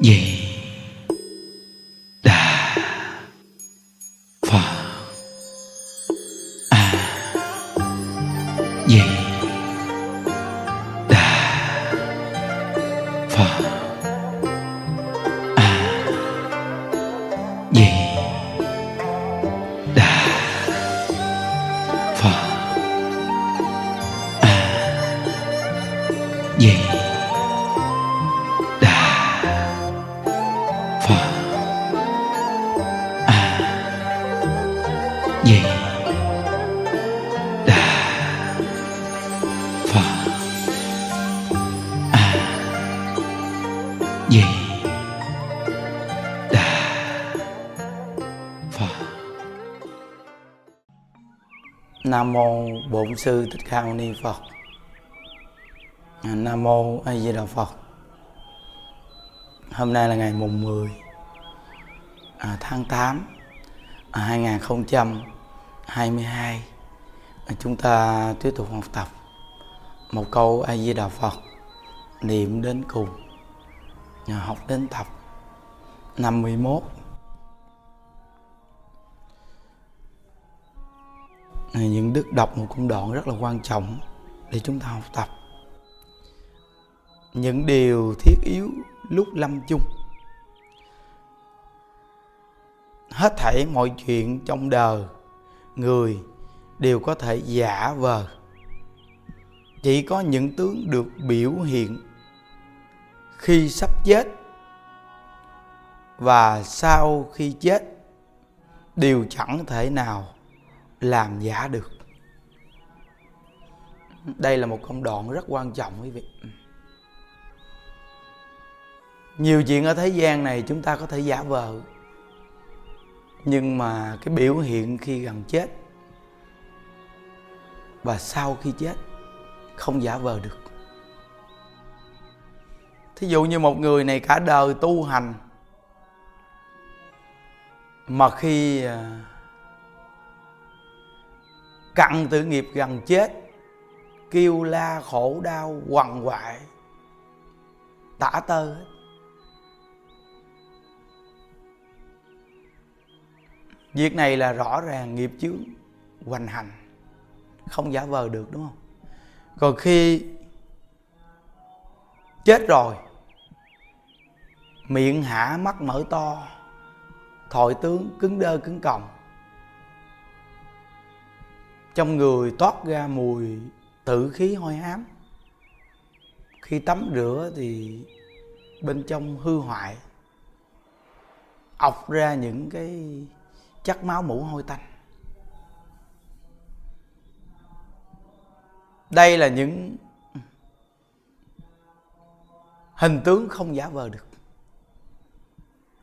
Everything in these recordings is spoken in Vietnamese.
di Nam mô Bổn sư Thích Ca Mâu Ni Phật. Nam mô A Di Đà Phật. Hôm nay là ngày mùng 10 à, tháng 8 à, 2022. À, chúng ta tiếp tục học tập một câu A Di Đà Phật niệm đến cùng. À, học đến tập 51. Những đức đọc một công đoạn rất là quan trọng để chúng ta học tập. Những điều thiết yếu lúc lâm chung. Hết thảy mọi chuyện trong đời, người đều có thể giả vờ. Chỉ có những tướng được biểu hiện khi sắp chết và sau khi chết, đều chẳng thể nào làm giả được. Đây là một công đoạn rất quan trọng quý vị. Nhiều chuyện ở thế gian này chúng ta có thể giả vờ. Nhưng mà cái biểu hiện khi gần chết và sau khi chết không giả vờ được. Thí dụ như một người này cả đời tu hành mà khi à, cặn tự nghiệp gần chết, kêu la khổ đau quằn quại, tả tơ hết. Việc này là rõ ràng nghiệp chướng, hoành hành, không giả vờ được, đúng không? Còn khi chết rồi, miệng hả mắt mở to thọi tướng cứng đơ cứng còng trong người toát ra mùi tử khí hôi hám. Khi tắm rửa thì bên trong hư hoại, ọc ra những cái chất máu mũ hôi tanh. Đây là những hình tướng không giả vờ được.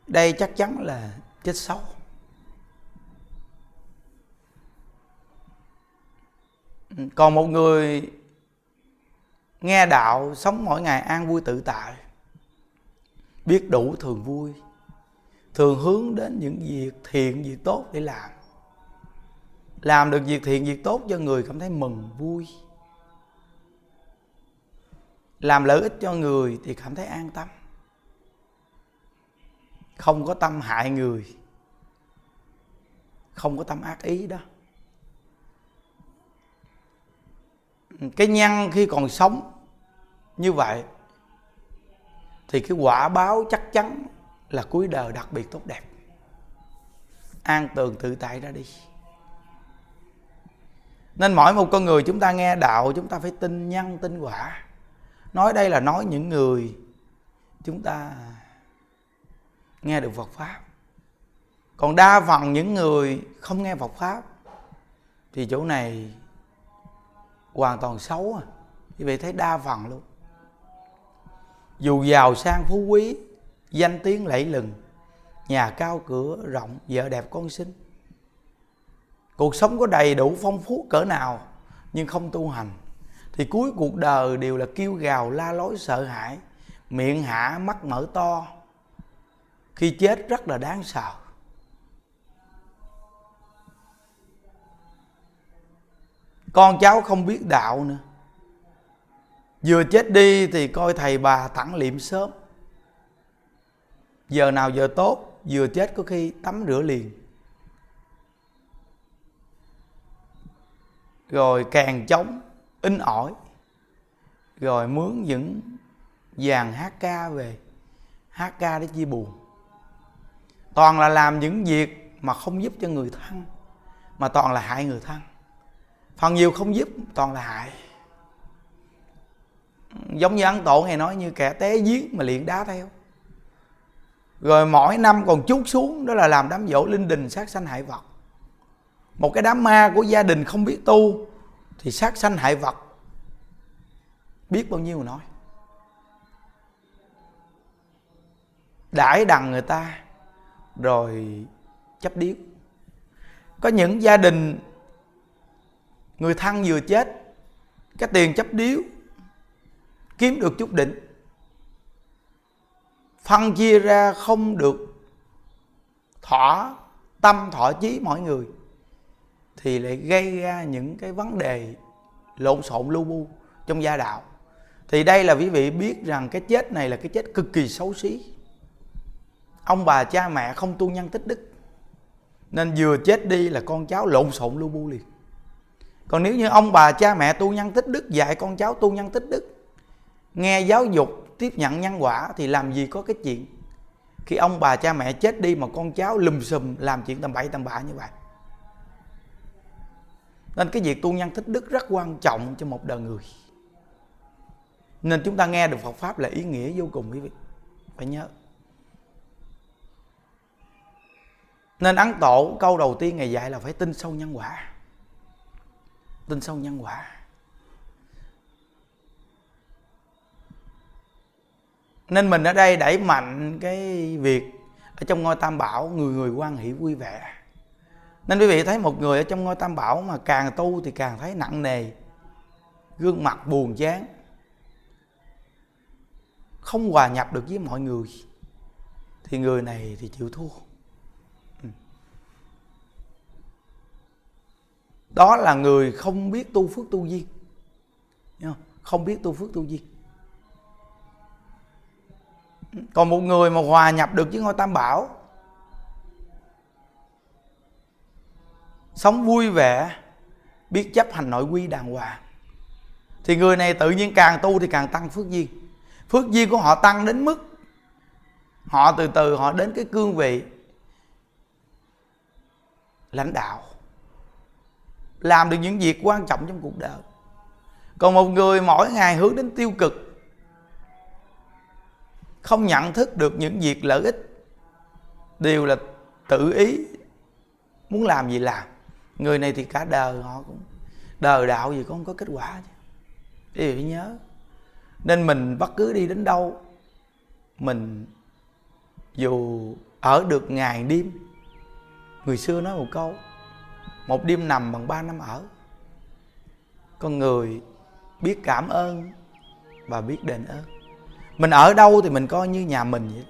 Đây chắc chắn là chết xấu. Còn một người nghe đạo sống mỗi ngày an vui tự tại, biết đủ thường vui, thường hướng đến những việc thiện việc tốt để làm. Làm được việc thiện việc tốt cho người cảm thấy mừng, vui. Làm lợi ích cho người thì cảm thấy an tâm. Không có tâm hại người. Không có tâm ác ý đó. Cái nhân khi còn sống như vậy, thì cái quả báo chắc chắn là cuối đời đặc biệt tốt đẹp. An tường tự tại ra đi. Nên mỗi một con người chúng ta nghe đạo, chúng ta phải tin nhân tin quả. Nói đây là nói những người chúng ta nghe được Phật pháp. Còn đa phần những người không nghe Phật pháp, thì chỗ này hoàn toàn xấu à. Quý vị thấy đa phần luôn. Dù giàu sang phú quý, danh tiếng lẫy lừng, nhà cao cửa rộng, vợ đẹp con xinh. Cuộc sống có đầy đủ phong phú cỡ nào, nhưng không tu hành, thì cuối cuộc đời đều là kêu gào, la lối, sợ hãi, miệng hả mắt mở to. Khi chết rất là đáng sợ. Con cháu không biết đạo nữa. Vừa chết đi thì coi thầy bà thẳng liệm sớm. Giờ nào giờ tốt, vừa chết có khi tắm rửa liền. Rồi càng trống, in ỏi. Rồi mướn những dàn hát ca về. Hát ca để chia buồn. Toàn là làm những việc mà không giúp cho người thân, mà toàn là hại người thân phần nhiều không giúp, toàn là hại. Giống như ấn tổ ngày nói như kẻ té giếng mà liền đá theo. Rồi mỗi năm còn chút xuống, đó là làm đám dỗ linh đình sát sanh hại vật. Một cái đám ma của gia đình không biết tu, thì sát sanh hại vật. Biết bao nhiêu nói. Đãi đằng người ta, rồi chấp điếu có những gia đình người thân vừa chết, cái tiền chấp điếu, kiếm được chút đỉnh phân chia ra không được thỏa tâm, thỏa chí mọi người, thì lại gây ra những cái vấn đề lộn xộn, lu bu trong gia đạo. Thì đây là quý vị biết rằng cái chết này là cái chết cực kỳ xấu xí. Ông bà cha mẹ không tu nhân tích đức, nên vừa chết đi là con cháu lộn xộn, lu bu liền còn nếu như ông bà cha mẹ tu nhân tích đức, dạy con cháu tu nhân tích đức, nghe giáo dục, tiếp nhận nhân quả thì làm gì có cái chuyện? Khi ông bà cha mẹ chết đi mà con cháu lùm xùm làm chuyện tầm bậy tầm bạ như vậy. Nên cái việc tu nhân tích đức rất quan trọng cho một đời người. Nên chúng ta nghe được Phật pháp là ý nghĩa vô cùng, quý vị. Phải nhớ. Nên ấn tổ câu đầu tiên ngày dạy là phải tin sâu nhân quả tin sâu nhân quả. Nên mình ở đây đẩy mạnh cái việc ở trong ngôi tam bảo, người người quan hỷ vui vẻ. Nên quý vị thấy một người ở trong ngôi tam bảo mà càng tu thì càng thấy nặng nề, gương mặt buồn chán, không hòa nhập được với mọi người, thì người này thì chịu thua. Đó là người không biết tu phước tu duyên. Không biết tu phước tu duyên. Còn một người mà hòa nhập được với ngôi tam bảo, sống vui vẻ, biết chấp hành nội quy đàng hoàng, thì người này tự nhiên càng tu thì càng tăng phước duyên. Phước duyên của họ tăng đến mức họ từ từ họ đến cái cương vị lãnh đạo làm được những việc quan trọng trong cuộc đời. Còn một người mỗi ngày hướng đến tiêu cực, không nhận thức được những việc lợi ích, đều là tự ý muốn làm gì làm. Người này thì cả đời họ cũng, đời đạo gì cũng không có kết quả chứ. Thì phải nhớ, nên mình bất cứ đi đến đâu, mình dù ở được ngày đêm, người xưa nói một câu một đêm nằm bằng ba năm ở. Con người biết cảm ơn và biết đền ơn. Mình ở đâu thì mình coi như nhà mình vậy.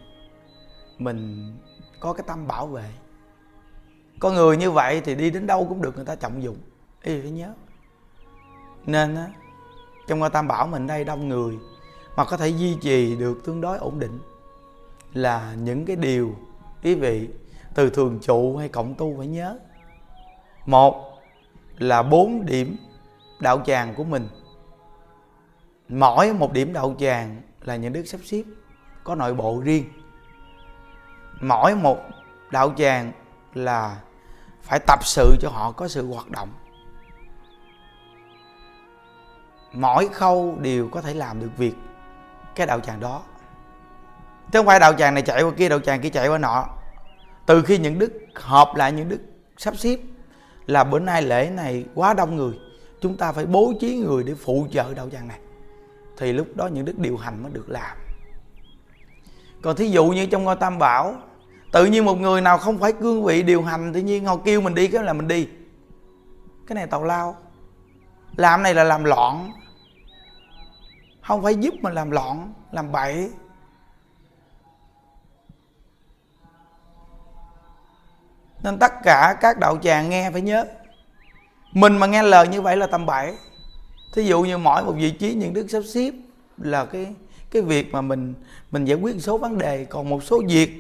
Mình có cái tâm bảo vệ. Con người như vậy thì đi đến đâu cũng được, người ta trọng dụng. Ý phải nhớ. Nên á, trong ngôi tam bảo mình đây, đông người mà có thể duy trì được tương đối ổn định là những cái điều quý vị từ thường trụ hay cộng tu phải nhớ một là bốn điểm đạo tràng của mình. Mỗi một điểm đạo tràng là những đức sắp xếp, có nội bộ riêng. Mỗi một đạo tràng là phải tập sự cho họ có sự hoạt động. Mỗi khâu đều có thể làm được việc cái đạo tràng đó. Chứ không phải đạo tràng này chạy qua kia, đạo tràng kia chạy qua nọ. Từ khi những đức hợp lại, những đức sắp xếp là bữa nay lễ này quá đông người. Chúng ta phải bố trí người để phụ trợ đạo tràng này. Thì lúc đó những đức điều hành mới được làm. Còn thí dụ như trong ngôi tam bảo, tự nhiên một người nào không phải cương vị điều hành, tự nhiên họ kêu mình đi cái là mình đi. Cái này tào lao. Làm này là làm loạn. Không phải giúp mà làm loạn, làm bậy. Nên tất cả các đạo tràng nghe phải nhớ. Mình mà nghe lời như vậy là tầm bậy. Thí dụ như mỗi một vị trí những đức sắp xếp là cái cái việc mà mình mình giải quyết một số vấn đề. Còn một số việc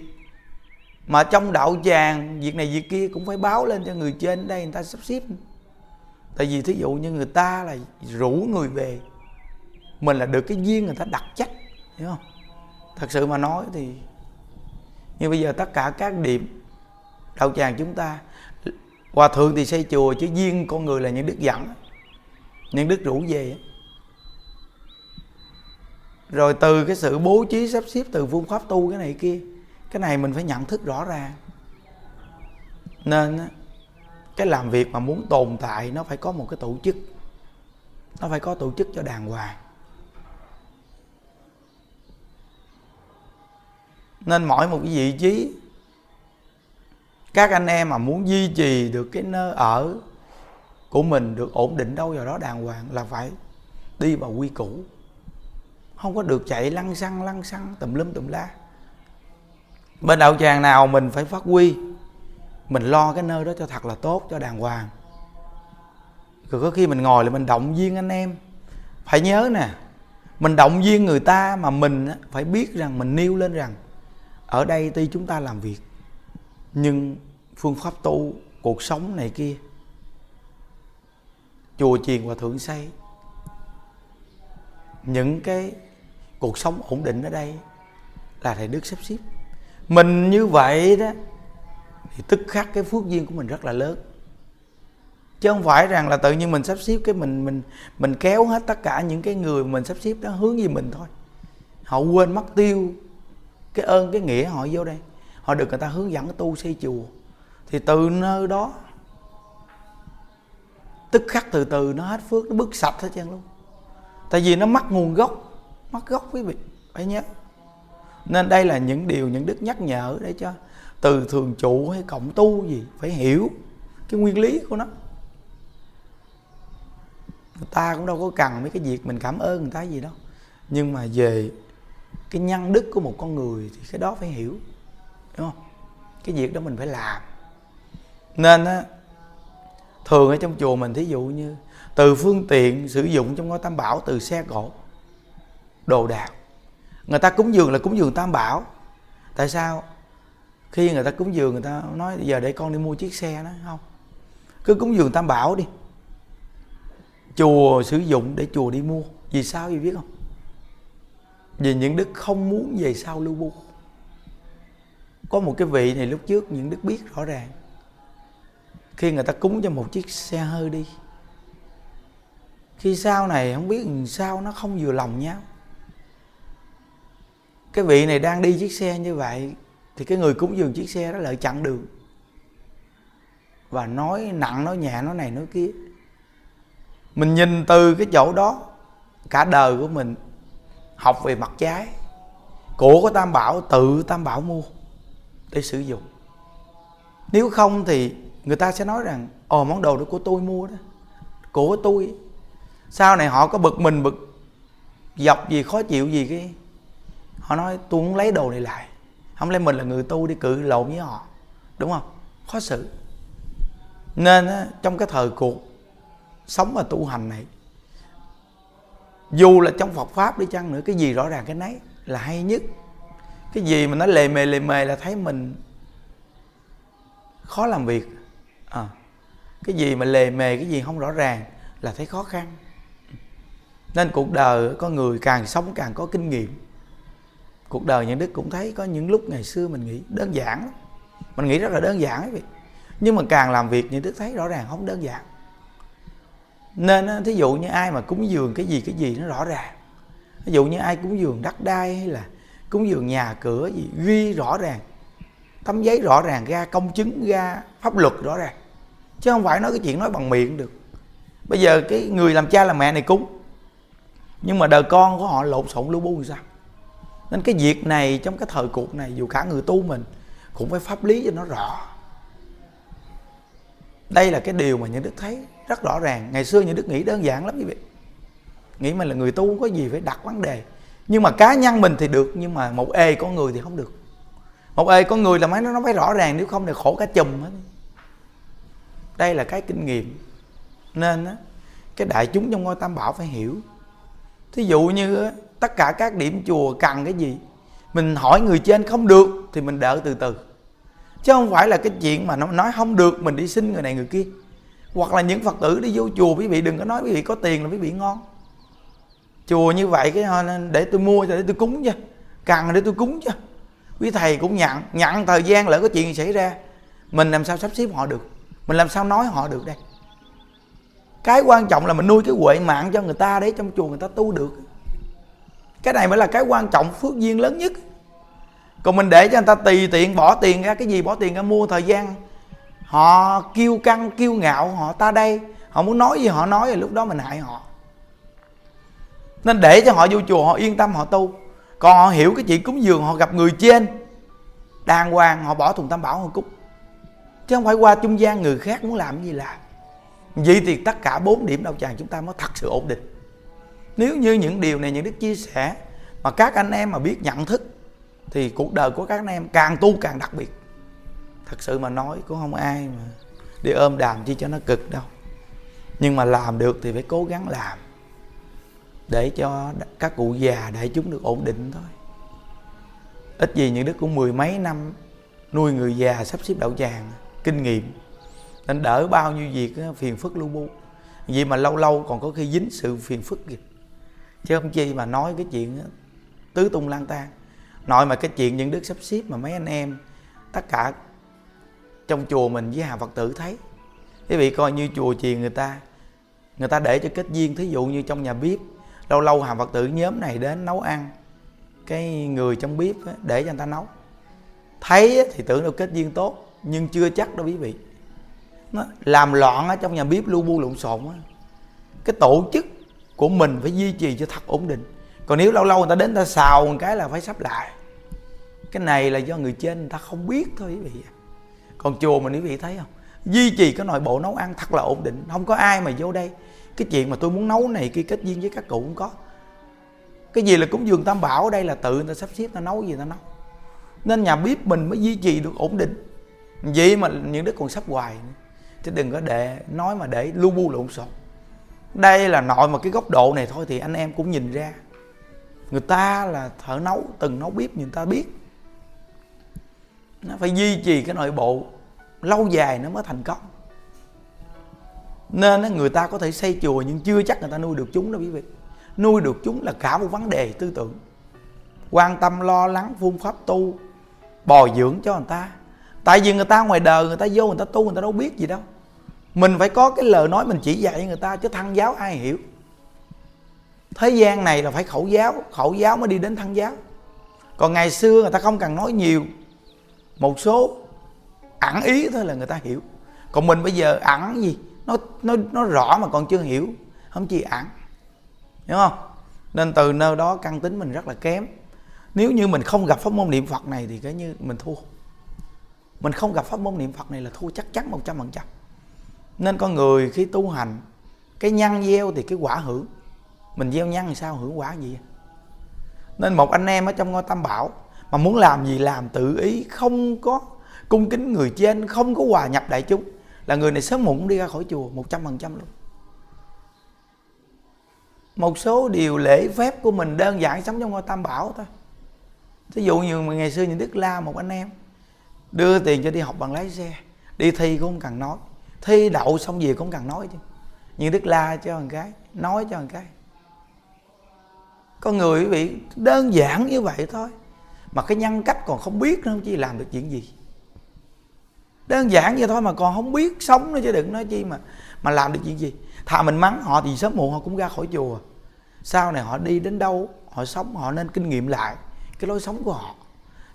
mà trong đạo tràng, việc này việc kia cũng phải báo lên cho người trên đây, người ta sắp xếp. Tại vì thí dụ như người ta là rủ người về, mình là được cái duyên người ta đặt chắc, hiểu không? Thật sự mà nói thì như bây giờ tất cả các điểm đạo tràng chúng ta, hòa thượng thì xây chùa chứ duyên con người là những đức dẫn những đức rủ về. Rồi từ cái sự bố trí sắp xếp từ phương pháp tu cái này kia, cái này mình phải nhận thức rõ ràng nên cái làm việc mà muốn tồn tại nó phải có một cái tổ chức. Nó phải có tổ chức cho đàng hoàng. Nên mỗi một cái vị trí các anh em mà muốn duy trì được cái nơi ở của mình, được ổn định đâu vào đó đàng hoàng là phải đi vào quy củ. Không có được chạy lăn xăng lăn xăng, tùm lum tùm la. Bên đạo tràng nào mình phải phát huy, mình lo cái nơi đó cho thật là tốt, cho đàng hoàng. Rồi có khi mình ngồi là mình động viên anh em. Phải nhớ nè, mình động viên người ta mà mình phải biết rằng, mình nêu lên rằng, ở đây tuy chúng ta làm việc, nhưng phương pháp tu, cuộc sống này kia. Chùa chiền và thượng xây những cái cuộc sống ổn định ở đây là thầy đức sắp xếp. Mình như vậy đó, thì tức khắc cái phước duyên của mình rất là lớn. Chứ không phải rằng là tự nhiên mình sắp xếp cái mình mình mình kéo hết tất cả những cái người mình sắp xếp đó hướng về mình thôi. Họ quên mất tiêu cái ơn, cái nghĩa họ vô đây. Họ được người ta hướng dẫn tu xây chùa thì từ nơi đó, tức khắc từ từ nó hết phước, nó bứt sạch hết trơn luôn. Tại vì nó mất nguồn gốc, mất gốc quý vị, phải nhớ. Nên đây là những điều những đức nhắc nhở để cho từ thường trụ hay cộng tu gì phải hiểu cái nguyên lý của nó. Người ta cũng đâu có cần mấy cái việc mình cảm ơn người ta gì đâu. Nhưng mà về cái nhân đức của một con người thì cái đó phải hiểu, đúng không? Cái việc đó mình phải làm nên á, thường ở trong chùa mình thí dụ như từ phương tiện sử dụng trong ngôi tam bảo, từ xe cộ, đồ đạc. Người ta cúng dường là cúng dường tam bảo. Tại sao? Khi người ta cúng dường, người ta nói giờ để con đi mua chiếc xe đó, không? Cứ cúng dường tam bảo đi. Chùa sử dụng để chùa đi mua. Vì sao vậy biết không? Vì những đức không muốn về sau lưu bu có một cái vị này lúc trước những đức biết rõ ràng khi người ta cúng cho một chiếc xe hơi đi. Khi sau này không biết làm sao, nó không vừa lòng nhau. Cái vị này đang đi chiếc xe như vậy, thì cái người cúng dường chiếc xe đó lại chặn đường. Và nói nặng, nói nhẹ, nói này, nói kia. Mình nhìn từ cái chỗ đó, cả đời của mình, học về mặt trái. Của có tam bảo, tự tam bảo mua để sử dụng. Nếu không thì người ta sẽ nói rằng ồ món đồ đó của tôi mua đó của tôi. Sau này họ có bực mình bực dọc gì khó chịu gì cái họ nói tôi muốn lấy đồ này lại không lẽ mình là người tu đi cự lộn với họ? Đúng không? Khó xử. Nên á, trong cái thời cuộc sống và tu hành này dù là trong Phật pháp đi chăng nữa cái gì rõ ràng cái nấy là hay nhất. Cái gì mà nó lề mề lề mề là thấy mình khó làm việc à, cái gì mà lề mề cái gì không rõ ràng là thấy khó khăn. Nên cuộc đời có người càng sống càng có kinh nghiệm. Cuộc đời những đức cũng thấy có những lúc ngày xưa mình nghĩ đơn giản mình nghĩ rất là đơn giản ấy nhưng mà càng làm việc những đức thấy rõ ràng không đơn giản. Nên thí dụ như ai mà cúng dường cái gì cái gì nó rõ ràng. Ví dụ như ai cúng dường đất đai hay là cúng dường nhà cửa gì ghi rõ ràng. Tấm giấy rõ ràng ra công chứng ra pháp luật rõ ràng chứ không phải nói cái chuyện nói bằng miệng được. Bây giờ cái người làm cha làm mẹ này cúng, nhưng mà đời con của họ lộn xộn lưu bu làm sao? Nên cái việc này trong cái thời cuộc này, dù cả người tu mình, cũng phải pháp lý cho nó rõ. Đây là cái điều mà những đức thấy rất rõ ràng. Ngày xưa những đức nghĩ đơn giản lắm quý vị. Nghĩ mình là người tu không có gì phải đặt vấn đề. Nhưng mà cá nhân mình thì được, nhưng mà một ê có người thì không được. Một ê có người là mấy nó nó phải rõ ràng, nếu không thì khổ cả chùm hết đây là cái kinh nghiệm. Nên á, cái đại chúng trong ngôi tam bảo phải hiểu. Thí dụ như tất cả các điểm chùa cần cái gì, mình hỏi người trên không được thì mình đợi từ từ. Chứ không phải là cái chuyện mà nó nói không được, mình đi xin người này người kia. Hoặc là những phật tử đi vô chùa, quý vị đừng có nói quý vị có tiền là quý vị ngon. Chùa như vậy cái để tôi mua cho, để tôi cúng chứ cần để tôi cúng chứ quý thầy cũng nhận nhận thời gian lỡ có chuyện gì xảy ra, mình làm sao sắp xếp họ được mình làm sao nói họ được đây? Cái quan trọng là mình nuôi cái huệ mạng cho người ta để trong chùa người ta tu được. Cái này mới là cái quan trọng phước duyên lớn nhất. Còn mình để cho người ta tùy tiện, bỏ tiền ra, cái gì bỏ tiền ra, mua thời gian. Họ kiêu căng, kiêu ngạo, họ ta đây. Họ muốn nói gì họ nói, rồi lúc đó mình hại họ. Nên để cho họ vô chùa, họ yên tâm, họ tu. Còn họ hiểu cái chuyện cúng dường, họ gặp người trên, đàng hoàng, họ bỏ thùng tam bảo, họ cúng chứ không phải qua trung gian người khác muốn làm gì làm. Vậy thì tất cả bốn điểm đạo tràng chúng ta mới thật sự ổn định. Nếu như những điều này những đức chia sẻ mà các anh em mà biết nhận thức, thì cuộc đời của các anh em càng tu càng đặc biệt. Thật sự mà nói cũng không ai mà đi ôm đàm chi cho nó cực đâu. Nhưng mà làm được thì phải cố gắng làm để cho các cụ già đại chúng được ổn định thôi. Ít gì những đức cũng mười mấy năm nuôi người già sắp xếp đậu tràng kinh nghiệm. Nên đỡ bao nhiêu việc phiền phức lu bu. Vì mà lâu lâu còn có khi dính sự phiền phức kìa. Chứ không chi mà nói cái chuyện tứ tung lang tan nội mà cái chuyện những đức sắp xếp mà mấy anh em, tất cả trong chùa mình với hàng phật tử thấy. Quý vị coi như chùa chiền người ta. Người ta để cho kết duyên, thí dụ như trong nhà bếp. Lâu lâu hàng phật tử nhóm này đến nấu ăn. Cái người trong bếp để cho người ta nấu. Thấy thì tưởng đâu kết duyên tốt nhưng chưa chắc đâu quý vị. Nó làm loạn ở trong nhà bếp lu bu lộn xộn á. Cái tổ chức của mình phải duy trì cho thật ổn định. Còn nếu lâu lâu người ta đến người ta xào một cái là phải sắp lại. Cái này là do người trên người ta không biết thôi quý vị còn chùa mình quý vị thấy không? Duy trì cái nội bộ nấu ăn thật là ổn định. Không có ai mà vô đây. Cái chuyện mà tôi muốn nấu này kia kết duyên với các cụ cũng có. Cái gì là cúng dường tam bảo ở đây là tự người ta sắp xếp ta nấu gì ta nấu. Nên nhà bếp mình mới duy trì được ổn định vậy mà những đứa còn sắp hoài nữa. chứ đừng có để, nói mà để lu bu lộn xộn. Đây là nội mà cái góc độ này thôi thì anh em cũng nhìn ra. Người ta là thợ nấu, từng nấu bếp người ta biết. Nó phải duy trì cái nội bộ lâu dài nó mới thành công. Nên người ta có thể xây chùa nhưng chưa chắc người ta nuôi được chúng đâu quý vị. Nuôi được chúng là cả một vấn đề tư tưởng. Quan tâm, lo lắng phương pháp tu, bồi dưỡng cho người ta tại vì người ta ngoài đời, người ta vô, người ta tu, người ta đâu biết gì đâu. Mình phải có cái lời nói mình chỉ dạy người ta, chứ thăng giáo ai hiểu? Thế gian này là phải khẩu giáo khẩu giáo mới đi đến thăng giáo. Còn ngày xưa người ta không cần nói nhiều, một số ẩn ý thôi là người ta hiểu. Còn mình bây giờ ẩn gì? Nó nó nó rõ mà còn chưa hiểu, không chỉ ẩn. Hiểu không? Nên từ nơi đó căn tính mình rất là kém. Nếu như mình không gặp pháp môn niệm phật này thì cái như mình thua mình không gặp pháp môn niệm phật này là thua chắc chắn một trăm phần trăm. Nên con người khi tu hành, cái nhân gieo thì cái quả hưởng. Mình gieo nhân thì sao? Hưởng quả gì? Nên một anh em ở trong ngôi tam bảo mà muốn làm gì làm, tự ý, không có cung kính người trên, không có hòa nhập đại chúng, là người này sớm muộn đi ra khỏi chùa, một trăm phần trăm luôn. Một số điều lễ phép của mình đơn giản sống trong ngôi tam bảo thôi. Ví dụ như ngày xưa những đức la, một anh em đưa tiền cho đi học bằng lái xe. Đi thi cũng không cần nói. Thi đậu xong gì cũng cần nói chứ. Nhưng đức la cho thằng cái, nói cho thằng cái. Con người quý vị, đơn giản như vậy thôi. Mà cái nhân cách còn không biết nữa, chi làm được chuyện gì? Đơn giản vậy thôi mà còn không biết sống nữa chứ đừng nói chi mà mà làm được chuyện gì. Thà mình mắng họ thì sớm muộn họ cũng ra khỏi chùa. Sau này họ đi đến đâu, họ sống, họ nên kinh nghiệm lại cái lối sống của họ.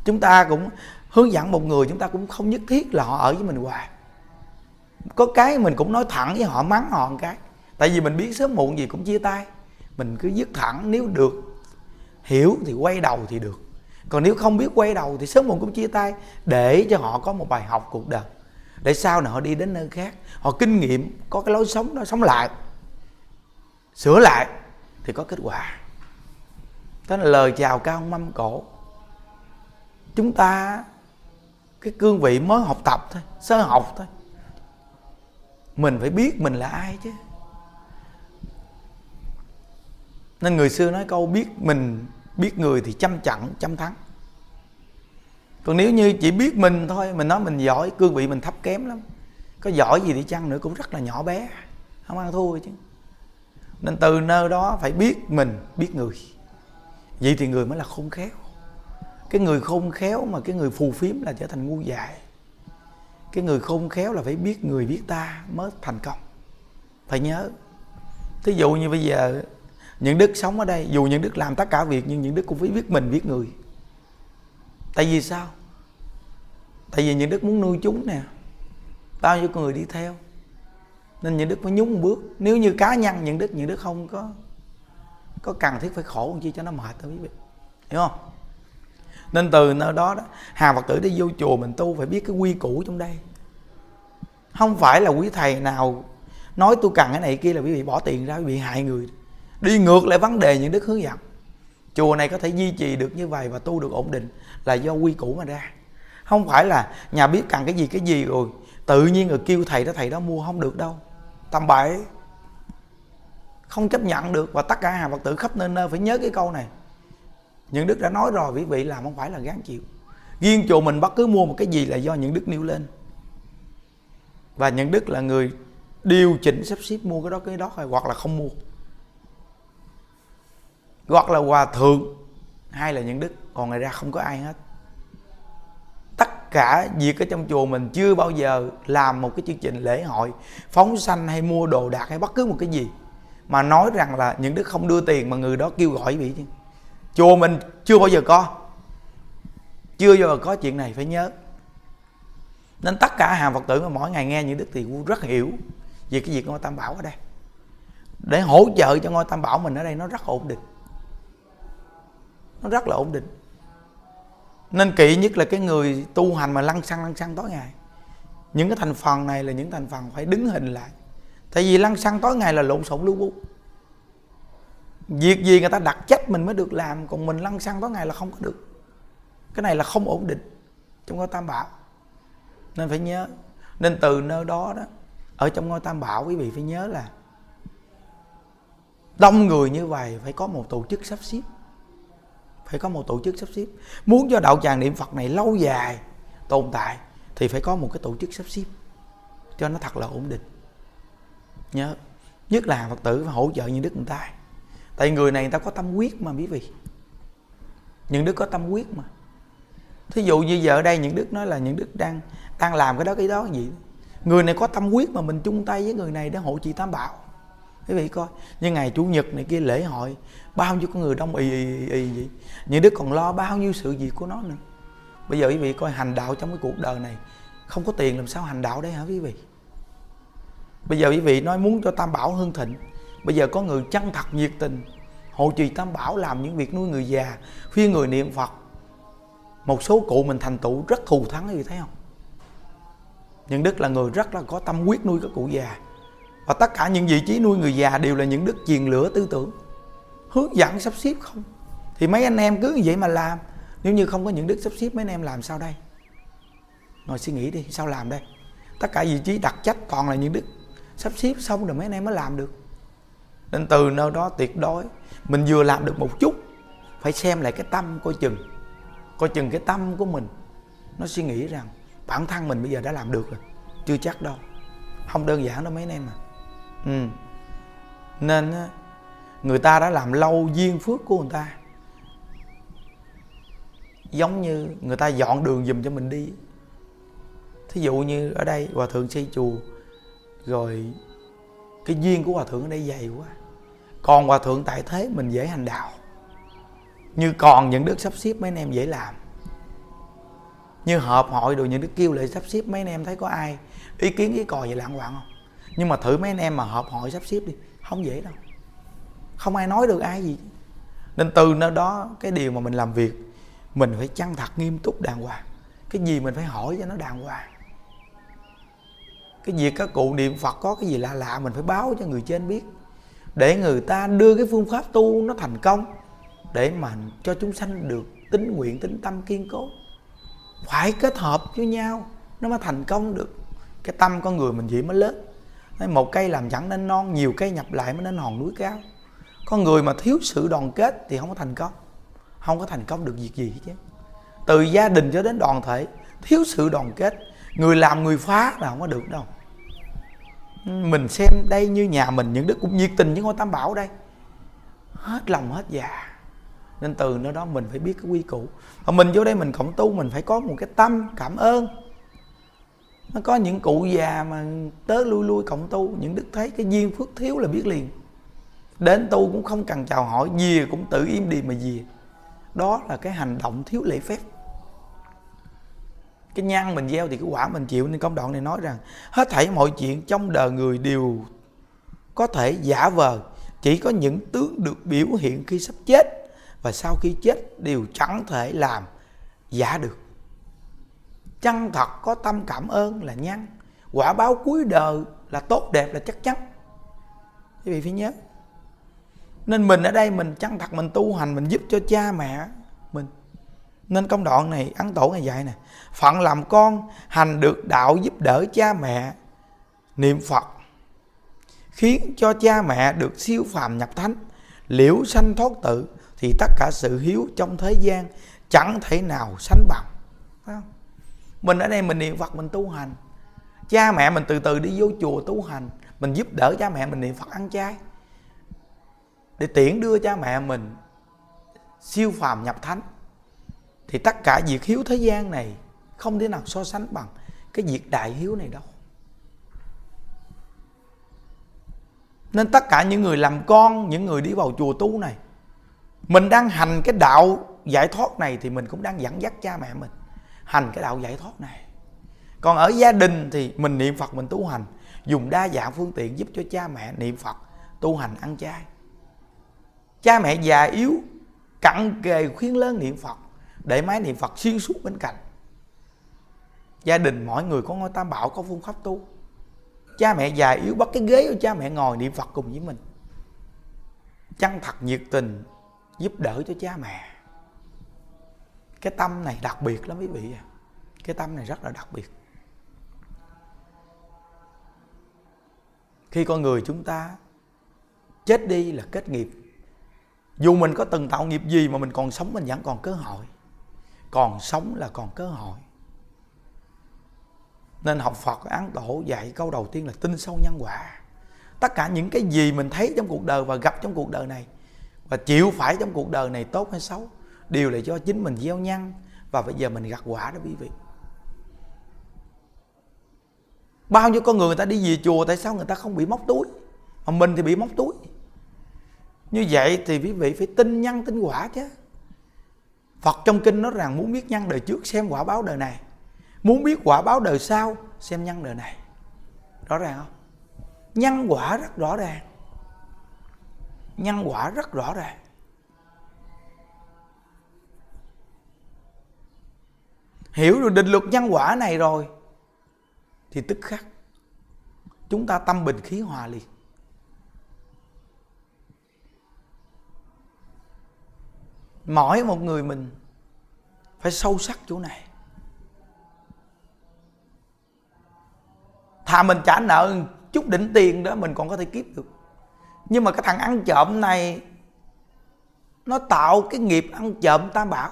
Chúng ta cũng hướng dẫn một người chúng ta cũng không nhất thiết là họ ở với mình hoài. Có cái mình cũng nói thẳng với họ, mắng họ một cái. Tại vì mình biết sớm muộn gì cũng chia tay. Mình cứ dứt thẳng, nếu được, hiểu thì quay đầu thì được. Còn nếu không biết quay đầu thì sớm muộn cũng chia tay, để cho họ có một bài học cuộc đời. Để sau này họ đi đến nơi khác, họ kinh nghiệm, có cái lối sống đó, sống lại. Sửa lại thì có kết quả. Đó là lời chào cao mâm cổ. Chúng ta cái cương vị mới học tập thôi, sơ học thôi. Mình phải biết mình là ai chứ. Nên người xưa nói câu biết mình, biết người thì trăm chặn trăm thắng. Còn nếu như chỉ biết mình thôi, mình nói mình giỏi, cương vị mình thấp kém lắm. Có giỏi gì thì chăng nữa, cũng rất là nhỏ bé, không ăn thua chứ. Nên từ nơi đó phải biết mình, biết người. Vậy thì người mới là khôn khéo cái người khôn khéo mà cái người phù phiếm là trở thành ngu dại. Cái người khôn khéo là phải biết người biết ta mới thành công. Phải nhớ. Thí dụ như bây giờ, những đức sống ở đây, dù những đức làm tất cả việc, nhưng những đức cũng phải biết mình, biết người. Tại vì sao? Tại vì những đức muốn nuôi chúng nè. Bao nhiêu người đi theo. Nên những đức phải nhúng một bước. Nếu như cá nhân những đức những đức không có có cần thiết phải khổ chi cho nó mệt thôi quý vị. Hiểu không? Nên từ nơi đó đó hà phật tử đi vô chùa mình tu phải biết cái quy củ trong đây. Không phải là quý thầy nào nói tôi cần cái này kia là quý vị bỏ tiền ra, quý vị hại người. Đi ngược lại vấn đề những đức hướng dẫn. Chùa này có thể duy trì được như vậy và tu được ổn định là do quy củ mà ra. Không phải là nhà biết cần cái gì cái gì rồi, tự nhiên rồi kêu thầy đó thầy đó mua, không được đâu. Tầm bậy. Không chấp nhận được và tất cả hàng phật tử khắp nơi nơi phải nhớ cái câu này những đức đã nói rồi, quý vị làm không phải là gán chịu. Riêng chùa mình bất cứ mua một cái gì là do những đức nêu lên. Và những đức là người điều chỉnh sắp xếp mua cái đó cái đó hay hoặc là không mua. Hoặc là hòa thượng, hay là những đức. Còn ngoài ra không có ai hết. Tất cả việc ở trong chùa mình chưa bao giờ làm một cái chương trình lễ hội, phóng sanh hay mua đồ đạc hay bất cứ một cái gì mà nói rằng là những đức không đưa tiền mà người đó kêu gọi vị chứ chùa mình chưa bao giờ có. Chưa bao giờ có chuyện này, phải nhớ. Nên tất cả hàng phật tử mà mỗi ngày nghe những đức thì rất hiểu về cái việc ngôi tam bảo ở đây. Để hỗ trợ cho ngôi tam bảo mình ở đây nó rất ổn định. Nó rất là ổn định. Nên kỵ nhất là cái người tu hành mà lăn xăng lăn xăng tối ngày. Những cái thành phần này là những thành phần phải đứng hình lại. Tại vì lăn xăng tối ngày là lộn xộn lưu bút việc gì người ta đặt trách mình mới được làm, còn mình lăn xăng tối ngày là không có được. Cái này là không ổn định. Trong ngôi tam bảo. Nên phải nhớ. Nên từ nơi đó đó, ở trong ngôi tam bảo, quý vị phải nhớ là đông người như vậy phải có một tổ chức sắp xếp. Phải có một tổ chức sắp xếp. Muốn cho đạo tràng niệm phật này lâu dài tồn tại, thì phải có một cái tổ chức sắp xếp cho nó thật là ổn định. Nhớ. Nhất là phật tử phải hỗ trợ những đức người ta tại người này người ta có tâm quyết mà quý vị. Những đức có tâm quyết mà. Thí dụ như giờ ở đây những đức nói là những đức đang đang làm cái đó cái đó gì? Người này có tâm quyết mà mình chung tay với người này để hộ trì tam bảo. Quý vị coi như ngày chủ nhật này kia lễ hội bao nhiêu con người đông ì ì ì, vậy? Những đức còn lo bao nhiêu sự việc của nó nữa? Bây giờ quý vị coi hành đạo trong cái cuộc đời này không có tiền làm sao hành đạo đây hả quý vị? Bây giờ quý vị nói muốn cho tam bảo hưng thịnh bây giờ có người chân thật nhiệt tình, hộ trì tam bảo làm những việc nuôi người già, khuyên người niệm phật. Một số cụ mình thành tựu rất thù thắng gì thấy không? Những đức là người rất là có tâm quyết nuôi các cụ già. Và tất cả những vị trí nuôi người già đều là những đức truyền lửa tư tưởng, hướng dẫn sắp xếp không? Thì mấy anh em cứ như vậy mà làm, nếu như không có những đức sắp xếp, mấy anh em làm sao đây? Ngồi suy nghĩ đi, sao làm đây? Tất cả vị trí đặt trách toàn là những đức sắp xếp xong rồi mấy anh em mới làm được nên từ nơi đó tuyệt đối, mình vừa làm được một chút, phải xem lại cái tâm coi chừng. Coi chừng cái tâm của mình, nó suy nghĩ rằng bản thân mình bây giờ đã làm được rồi, chưa chắc đâu. Không đơn giản đâu mấy anh em à. Ừ. nên người ta đã làm lâu duyên phước của người ta. Giống như người ta dọn đường dùm cho mình đi. Thí dụ như ở đây hòa thượng xây chùa, rồi cái duyên của hòa thượng ở đây dày quá còn hòa thượng tại thế mình dễ hành đạo. Như còn những đức sắp xếp mấy anh em dễ làm. Như hợp hội rồi những đức kêu lại sắp xếp mấy anh em thấy có ai ý kiến, ý cò vậy lạng hoạn không? Nhưng mà thử mấy anh em mà hợp hội sắp xếp đi, không dễ đâu. Không ai nói được ai gì. Nên từ nơi đó, cái điều mà mình làm việc, mình phải chăng thật nghiêm túc đàng hoàng. Cái gì mình phải hỏi cho nó đàng hoàng. Cái việc các cụ niệm phật có cái gì lạ lạ, mình phải báo cho người trên biết để người ta đưa cái phương pháp tu nó thành công, để mà cho chúng sanh được tính nguyện tính tâm kiên cố. Phải kết hợp với nhau, nó mới thành công được. Cái tâm con người mình vậy mới lớn. Một cây làm chẳng nên non, nhiều cây nhập lại mới nên hòn núi cao. Con người mà thiếu sự đoàn kết thì không có thành công, không có thành công được việc gì hết chứ. Từ gia đình cho đến đoàn thể, thiếu sự đoàn kết, người làm người phá là không có được đâu mình xem đây như nhà mình, những đức cũng nhiệt tình với ngôi tam bảo đây. Hết lòng, hết dạ. Nên từ nơi đó mình phải biết cái quy củ. Mà mình vô đây mình cộng tu, mình phải có một cái tâm cảm ơn. Nó có những cụ già mà tớ lui lui cộng tu, những đức thấy cái duyên phước thiếu là biết liền. Đến tu cũng không cần chào hỏi gì cũng tự im đi mà gì đó là cái hành động thiếu lễ phép cái nhăn mình gieo thì cái quả mình chịu. Nên công đoạn này nói rằng, hết thảy mọi chuyện trong đời người đều có thể giả vờ. Chỉ có những tướng được biểu hiện khi sắp chết và sau khi chết đều chẳng thể làm giả được. Chân thật có tâm cảm ơn là nhân quả báo cuối đời là tốt đẹp là chắc chắn. Quý vị phải nhớ. Nên mình ở đây mình chân thật mình tu hành, mình giúp cho cha mẹ nên công đoạn này ăn tổ ngày dạy nè, phận làm con, hành được đạo giúp đỡ cha mẹ, niệm phật, khiến cho cha mẹ được siêu phàm nhập thánh, liễu sanh thoát tự thì tất cả sự hiếu trong thế gian chẳng thể nào sánh bằng. Phải không? mình ở đây mình niệm phật, mình tu hành. Cha mẹ mình từ từ đi vô chùa tu hành, mình giúp đỡ cha mẹ mình niệm phật ăn chay. Để tiễn đưa cha mẹ mình siêu phàm nhập thánh thì tất cả việc hiếu thế gian này không thể nào so sánh bằng cái việc đại hiếu này đâu. Nên tất cả những người làm con, những người đi vào chùa tu này, mình đang hành cái đạo giải thoát này thì mình cũng đang dẫn dắt cha mẹ mình hành cái đạo giải thoát này. Còn ở gia đình thì mình niệm phật, mình tu hành, dùng đa dạng phương tiện giúp cho cha mẹ niệm phật, tu hành, ăn chay. Cha mẹ già yếu, cặn kề khuyên lớn niệm phật để máy niệm phật xuyên suốt bên cạnh. Gia đình mỗi người có ngôi tam bảo, có phương pháp tu. Cha mẹ già yếu bắt cái ghế của cha mẹ ngồi niệm phật cùng với mình. Chân thật nhiệt tình giúp đỡ cho cha mẹ. Cái tâm này đặc biệt lắm quý vị à. Cái tâm này rất là đặc biệt. Khi con người chúng ta chết đi là kết nghiệp. Dù mình có từng tạo nghiệp gì mà mình còn sống mình vẫn còn cơ hội còn sống là còn cơ hội. Nên học Phật, án tổ dạy câu đầu tiên là tin sâu nhân quả. Tất cả những cái gì mình thấy trong cuộc đời và gặp trong cuộc đời này, và chịu phải trong cuộc đời này tốt hay xấu, đều là do chính mình gieo nhân, và bây giờ mình gặt quả đó quý vị. Bao nhiêu con người người ta đi về chùa, tại sao người ta không bị móc túi? Mà mình thì bị móc túi. Như vậy thì quý vị phải tin nhân, tin quả chứ. Phật trong kinh nói rằng muốn biết nhân đời trước xem quả báo đời này. Muốn biết quả báo đời sau xem nhân đời này. Rõ ràng không? Nhân quả rất rõ ràng. Nhân quả rất rõ ràng. Hiểu được định luật nhân quả này rồi, Thì tức khắc Chúng ta tâm bình khí hòa liền. Mỗi một người mình, phải sâu sắc chỗ này. Thà mình trả nợ chút đỉnh tiền đó mình còn có thể kiếp được. Nhưng mà cái thằng ăn trộm này, nó tạo cái nghiệp ăn trộm tam bảo.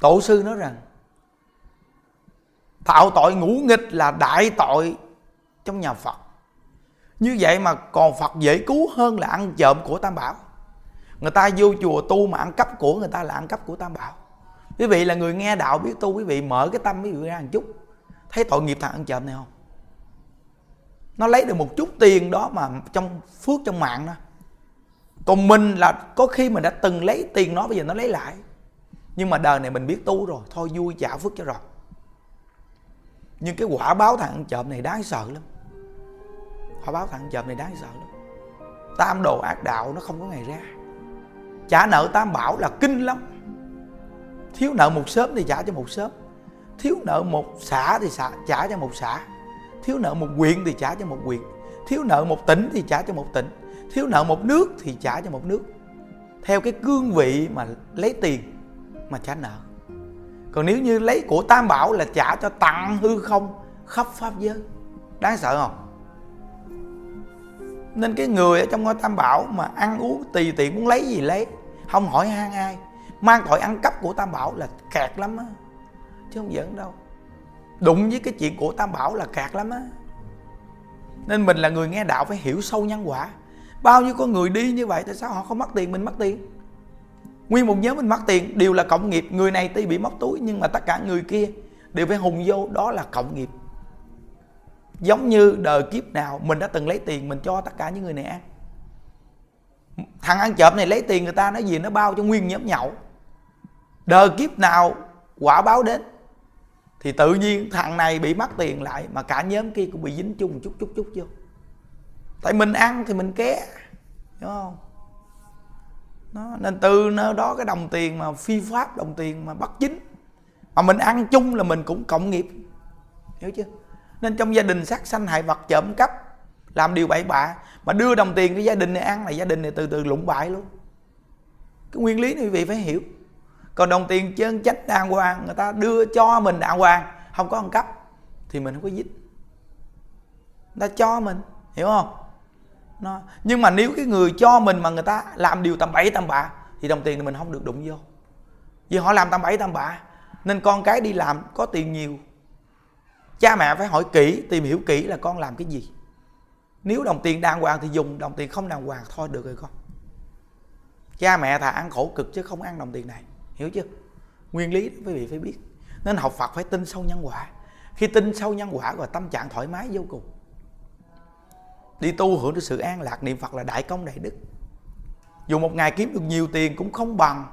Tổ sư nói rằng, tạo tội ngũ nghịch là đại tội trong nhà phật. Như vậy mà còn phật dễ cứu hơn là ăn trộm của tam bảo người ta vô chùa tu mà ăn cắp của người ta là ăn cắp của tam bảo. Quý vị là người nghe đạo biết tu, quý vị mở cái tâm quý vị ra một chút. Thấy tội nghiệp thằng ăn trộm này không? Nó lấy được một chút tiền đó mà trong phước trong mạng đó. Còn mình là có khi mình đã từng lấy tiền nó, bây giờ nó lấy lại. Nhưng mà đời này mình biết tu rồi, thôi vui, trả phước cho rồi. Nhưng cái quả báo thằng ăn trộm này đáng sợ lắm. Quả báo thằng ăn trộm này đáng sợ lắm. Tam đồ ác đạo nó không có ngày ra trả nợ tam bảo là kinh lắm. Thiếu nợ một sớm thì trả cho một sớm. Thiếu nợ một xã thì xã, trả cho một xã thiếu nợ một huyện thì trả cho một huyện. Thiếu nợ một tỉnh thì trả cho một tỉnh. Thiếu nợ một nước thì trả cho một nước. Theo cái cương vị mà lấy tiền mà trả nợ. Còn nếu như lấy của tam bảo là trả cho tặng hư không khắp pháp giới đáng sợ không? Nên cái người ở trong ngôi tam bảo mà ăn uống tùy tiện muốn lấy gì lấy? Không hỏi han ai. Mang tội ăn cắp của tam bảo là kẹt lắm á. Chứ không giỡn đâu. Đụng với cái chuyện của tam bảo là kẹt lắm á. Nên mình là người nghe đạo phải hiểu sâu nhân quả. Bao nhiêu con người đi như vậy, tại sao họ không mất tiền, mình mất tiền? Nguyên một nhóm mình mất tiền, đều là cộng nghiệp. Người này tuy bị móc túi, nhưng mà tất cả người kia đều phải hùng vô, đó là cộng nghiệp. Giống như đời kiếp nào, mình đã từng lấy tiền, mình cho tất cả những người này ăn thằng ăn trộm này lấy tiền người ta nói gì, nó bao cho nguyên nhóm nhậu. Đời kiếp nào quả báo đến? Thì tự nhiên thằng này bị mất tiền lại mà cả nhóm kia cũng bị dính chung chút chút chút vô. Tại mình ăn thì mình ké, hiểu không? Nó nên từ nơi đó cái đồng tiền mà phi pháp, đồng tiền mà bất chính mà mình ăn chung là mình cũng cộng nghiệp, hiểu chưa? Nên trong gia đình sát sanh hại vật trộm cắp làm điều bậy bạ. Mà đưa đồng tiền cái gia đình này ăn là gia đình này từ từ lụng bại luôn. Cái nguyên lý này quý vị phải hiểu. Còn đồng tiền chân trách đàng hoàng, người ta đưa cho mình đàng hoàng, không có ăn cắp, thì mình không có dính người ta cho mình, hiểu không? Nó, nhưng mà nếu cái người cho mình mà người ta làm điều tầm bậy tầm bạ, thì đồng tiền thì mình không được đụng vô. Vì họ làm tầm bậy tầm bạ, nên con cái đi làm có tiền nhiều. Cha mẹ phải hỏi kỹ, tìm hiểu kỹ là con làm cái gì nếu đồng tiền đàng hoàng thì dùng, đồng tiền không đàng hoàng thôi, được rồi con. Cha mẹ thà ăn khổ cực chứ không ăn đồng tiền này, hiểu chưa? Nguyên lý đó quý vị phải biết. Nên học phật phải tin sâu nhân quả. Khi tin sâu nhân quả rồi tâm trạng thoải mái vô cùng. Đi tu hưởng được sự an lạc niệm phật là đại công đại đức. Dù một ngày kiếm được nhiều tiền cũng không bằng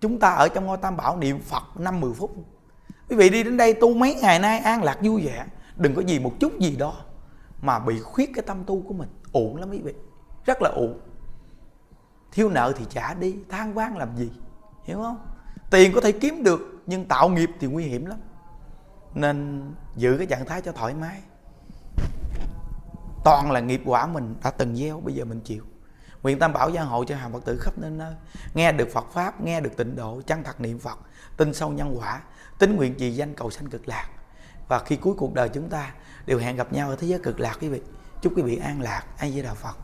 chúng ta ở trong ngôi tam bảo niệm phật năm mười phút. Quý vị đi đến đây tu mấy ngày nay an lạc vui vẻ. Đừng có gì một chút gì đó mà bị khuyết cái tâm tu của mình. Uổng lắm quý vị. Rất là uổng thiếu nợ thì trả đi. Than vang làm gì? Hiểu không? Tiền có thể kiếm được, nhưng tạo nghiệp thì nguy hiểm lắm. Nên giữ cái trạng thái cho thoải mái. Toàn là nghiệp quả mình đã từng gieo, bây giờ mình chịu. Nguyện tam bảo gia hộ cho hàng phật tử khắp nơi nơi. Nghe được phật pháp, nghe được tịnh độ chân thật niệm phật, tin sâu nhân quả tính nguyện trì danh cầu sanh cực lạc. Và khi cuối cuộc đời chúng ta đều hẹn gặp nhau ở thế giới cực lạc quý vị. Chúc quý vị an lạc. An với đạo phật.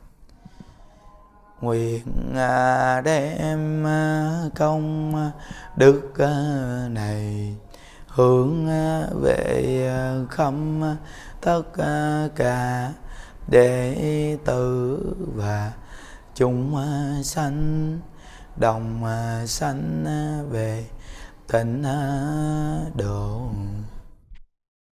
Nguyện à, đem à, công đức à, này hướng về khâm tất cả đệ tử và chúng sanh, đồng sanh về tịnh độ.